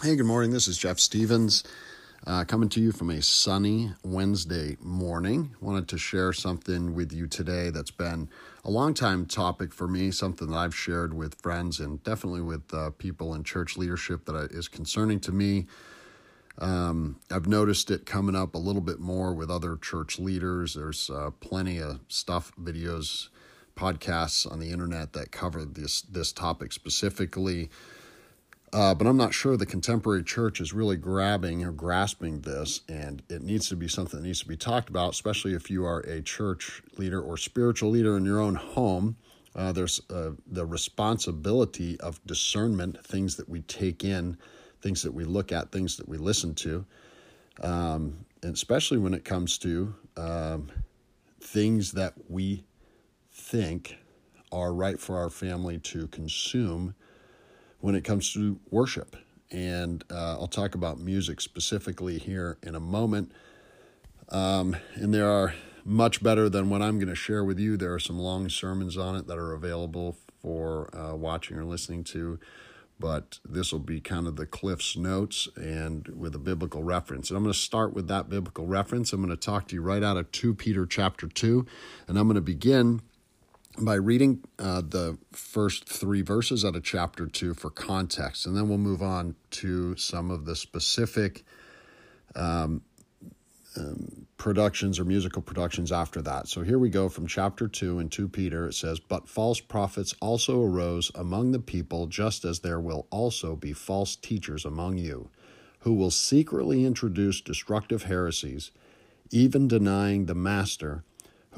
Hey, good morning. This is Jeff Stevens uh, coming to you from a sunny Wednesday morning. Wanted to share something with you today that's been a long time topic for me, something that I've shared with friends and definitely with uh, people in church leadership that is concerning to me. Um, I've noticed it coming up a little bit more with other church leaders. There's uh, plenty of stuff, videos, podcasts on the internet that cover this this topic specifically. Uh, but I'm not sure the contemporary church is really grabbing or grasping this, and it needs to be something that needs to be talked about, especially if you are a church leader or spiritual leader in your own home. Uh, there's uh, the responsibility of discernment, things that we take in, things that we look at, things that we listen to, um, and especially when it comes to um, things that we think are right for our family to consume when it comes to worship. And uh, I'll talk about music specifically here in a moment. Um, and there are much better than what I'm going to share with you. There are some long sermons on it that are available for uh, watching or listening to. But this will be kind of the Cliff's notes and with a biblical reference. And I'm going to start with that biblical reference. I'm going to talk to you right out of 2 Peter chapter 2. And I'm going to begin by reading uh, the first three verses out of chapter two for context, and then we'll move on to some of the specific um, um, productions or musical productions after that. So here we go from chapter 2 in 2 Peter. It says, But false prophets also arose among the people, just as there will also be false teachers among you, who will secretly introduce destructive heresies, even denying the master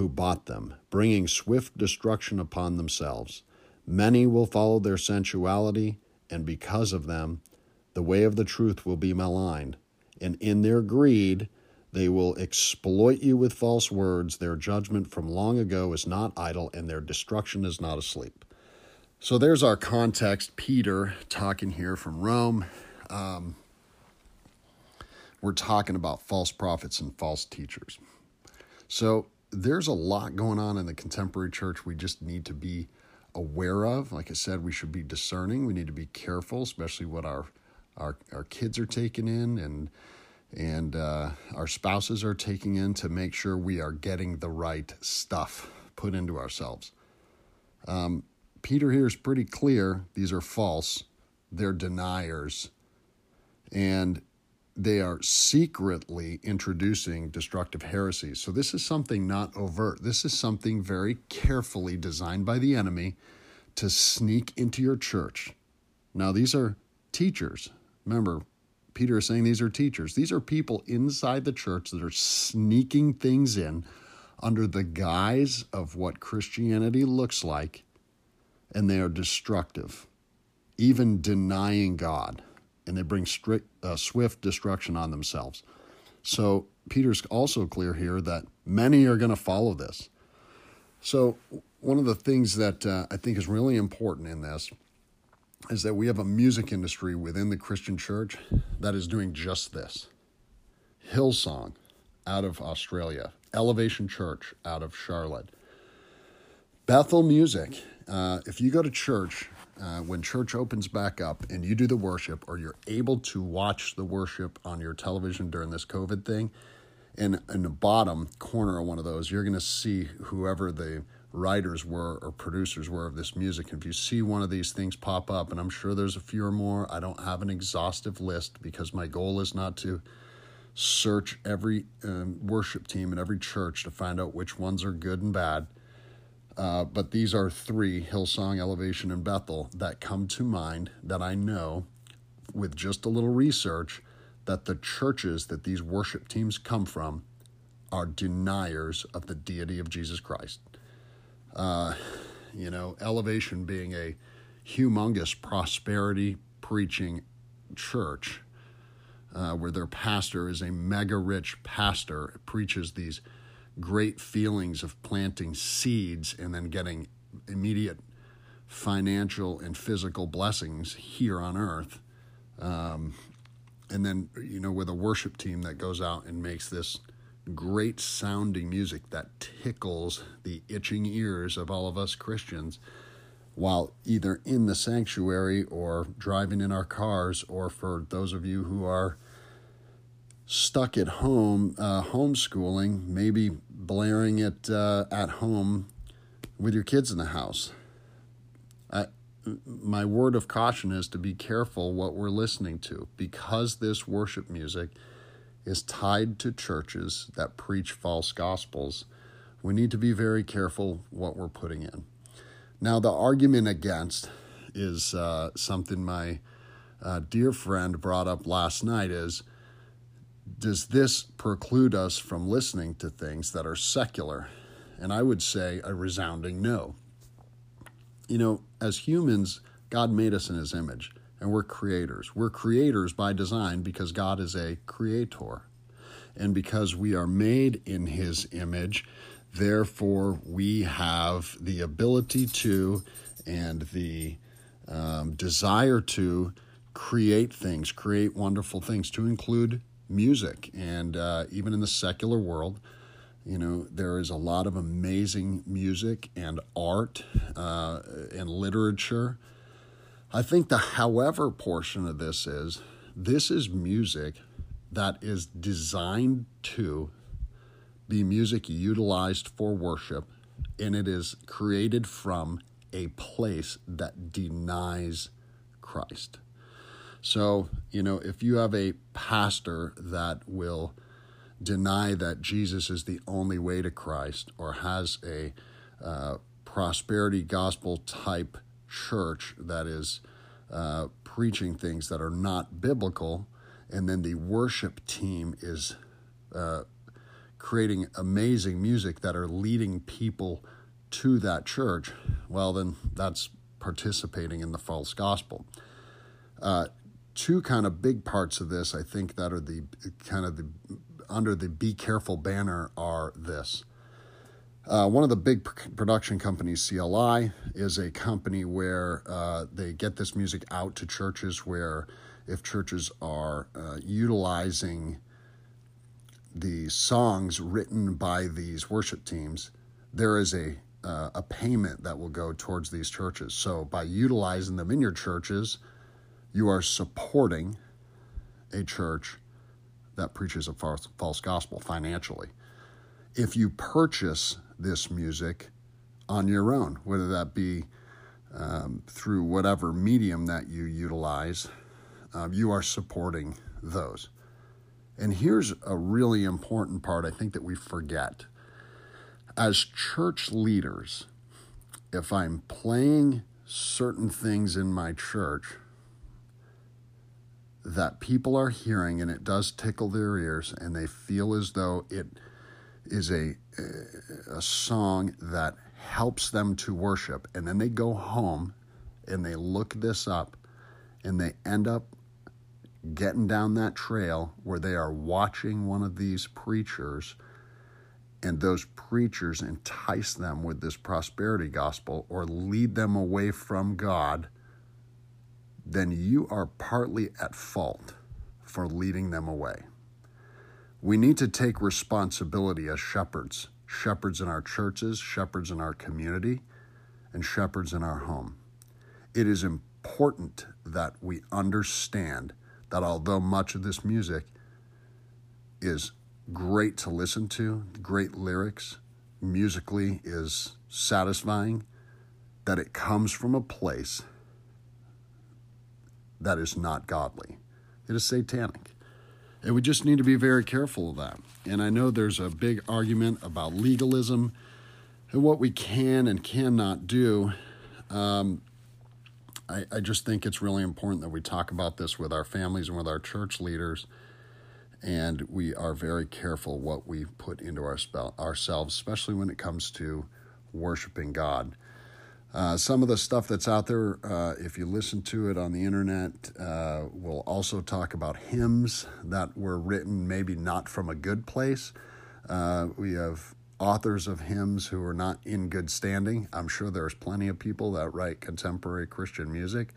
who bought them, bringing swift destruction upon themselves. Many will follow their sensuality, and because of them, the way of the truth will be maligned. And in their greed, they will exploit you with false words. Their judgment from long ago is not idle, and their destruction is not asleep. So there's our context. Peter talking here from Rome. Um, we're talking about false prophets and false teachers. So there's a lot going on in the contemporary church we just need to be aware of. Like I said, we should be discerning. We need to be careful, especially what our our, our kids are taking in and and uh, our spouses are taking in to make sure we are getting the right stuff put into ourselves. Um, Peter here is pretty clear. These are false. They're deniers. And they are secretly introducing destructive heresies. So, this is something not overt. This is something very carefully designed by the enemy to sneak into your church. Now, these are teachers. Remember, Peter is saying these are teachers. These are people inside the church that are sneaking things in under the guise of what Christianity looks like, and they are destructive, even denying God and they bring strict, uh, swift destruction on themselves. So Peter's also clear here that many are going to follow this. So one of the things that uh, I think is really important in this is that we have a music industry within the Christian church that is doing just this. Hillsong out of Australia, Elevation Church out of Charlotte, Bethel Music. Uh, if you go to church uh, when church opens back up and you do the worship, or you're able to watch the worship on your television during this COVID thing, and in the bottom corner of one of those, you're going to see whoever the writers were or producers were of this music. And if you see one of these things pop up, and I'm sure there's a few or more, I don't have an exhaustive list because my goal is not to search every um, worship team in every church to find out which ones are good and bad. Uh, but these are three Hillsong, Elevation, and Bethel that come to mind that I know with just a little research that the churches that these worship teams come from are deniers of the deity of Jesus Christ. Uh, you know, Elevation being a humongous prosperity preaching church uh, where their pastor is a mega rich pastor, preaches these great feelings of planting seeds and then getting immediate financial and physical blessings here on earth. Um, and then, you know, with a worship team that goes out and makes this great sounding music that tickles the itching ears of all of us Christians. while either in the sanctuary or driving in our cars, or for those of you who are stuck at home, uh, homeschooling, maybe blaring it uh, at home with your kids in the house. I, my word of caution is to be careful what we're listening to because this worship music is tied to churches that preach false gospels. We need to be very careful what we're putting in. Now, the argument against is uh, something my uh, dear friend brought up last night is does this preclude us from listening to things that are secular? And I would say a resounding no. You know, as humans, God made us in his image, and we're creators. We're creators by design because God is a creator. And because we are made in his image, Therefore, we have the ability to and the um, desire to create things, create wonderful things, to include music. And uh, even in the secular world, you know, there is a lot of amazing music and art uh, and literature. I think the however portion of this is this is music that is designed to be music utilized for worship, and it is created from a place that denies Christ. So, you know, if you have a pastor that will deny that Jesus is the only way to Christ or has a uh, prosperity gospel type church that is uh, preaching things that are not biblical, and then the worship team is uh, creating amazing music that are leading people to that church, well, then that's participating in the false gospel. Uh, two kind of big parts of this, I think, that are the kind of the under the be careful banner are this. Uh, one of the big production companies, CCLI, is a company where uh, they get this music out to churches where if churches are uh, utilizing the songs written by these worship teams, there is a uh, a payment that will go towards these churches. So by utilizing them in your churches, you are supporting a church that preaches a false, false gospel financially. If you purchase this music on your own, whether that be um, through whatever medium that you utilize, uh, you are supporting those. And here's a really important part I think that we forget. As church leaders, if I'm playing certain things in my church that people are hearing and it does tickle their ears and they feel as though it is a a song that helps them to worship. And then they go home and they look this up and they end up getting down that trail where they are watching one of these preachers and those preachers entice them with this prosperity gospel or lead them away from God, then you are partly at fault for leading them away. We need to take responsibility as shepherds shepherds in our churches, shepherds in our community, and shepherds in our home. It is important that we understand that although much of this music is great to listen to, great lyrics, musically is satisfying, that it comes from a place that is not godly. It is satanic. And we just need to be very careful of that. And I know there's a big argument about legalism and what we can and cannot do. Um, I, I just think it's really important that we talk about this with our families and with our church leaders. And we are very careful what we put into our spell, ourselves, especially when it comes to worshiping God. Uh, some of the stuff that's out there, uh, if you listen to it on the internet, uh, will also talk about hymns that were written maybe not from a good place. Uh, we have authors of hymns who are not in good standing. I'm sure there's plenty of people that write contemporary Christian music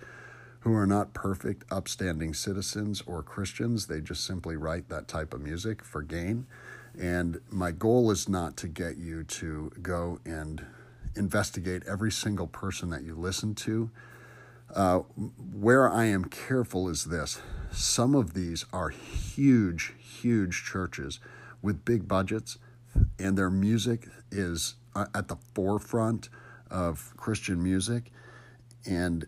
who are not perfect, upstanding citizens or Christians. They just simply write that type of music for gain. And my goal is not to get you to go and investigate every single person that you listen to. Uh, where I am careful is this some of these are huge, huge churches with big budgets, and their music is uh, at the forefront of Christian music. And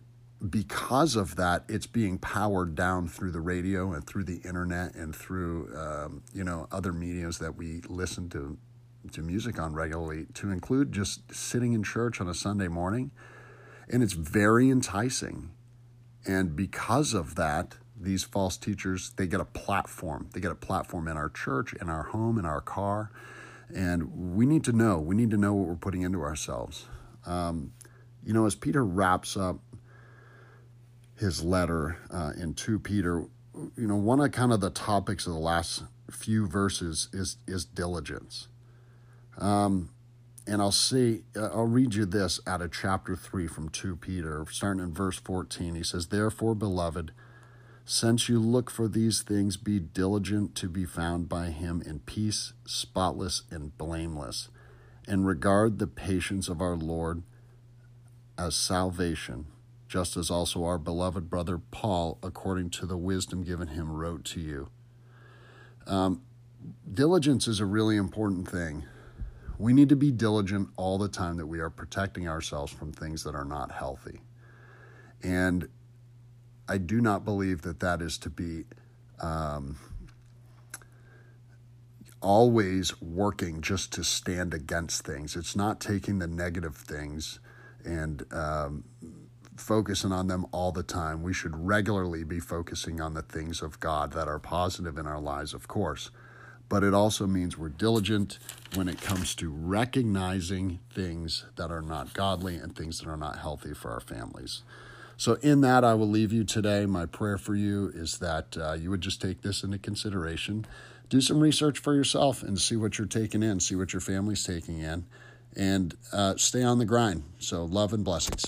because of that, it's being powered down through the radio and through the internet and through um, you know other mediums that we listen to to music on regularly. To include just sitting in church on a Sunday morning, and it's very enticing. And because of that, these false teachers they get a platform. They get a platform in our church, in our home, in our car, and we need to know. We need to know what we're putting into ourselves. Um, you know, as Peter wraps up his letter uh, in 2 Peter, you know, one of kind of the topics of the last few verses is is diligence. Um, and I'll see, uh, I'll read you this out of chapter 3 from 2 Peter, starting in verse 14. He says, Therefore, beloved, since you look for these things, be diligent to be found by him in peace, spotless, and blameless, and regard the patience of our Lord as salvation just as also our beloved brother Paul, according to the wisdom given him, wrote to you. Um, diligence is a really important thing. We need to be diligent all the time that we are protecting ourselves from things that are not healthy. And I do not believe that that is to be um, always working just to stand against things. It's not taking the negative things and um, focusing on them all the time. We should regularly be focusing on the things of God that are positive in our lives, of course. But it also means we're diligent when it comes to recognizing things that are not godly and things that are not healthy for our families. So, in that, I will leave you today. My prayer for you is that uh, you would just take this into consideration. Do some research for yourself and see what you're taking in, see what your family's taking in, and uh, stay on the grind. So, love and blessings.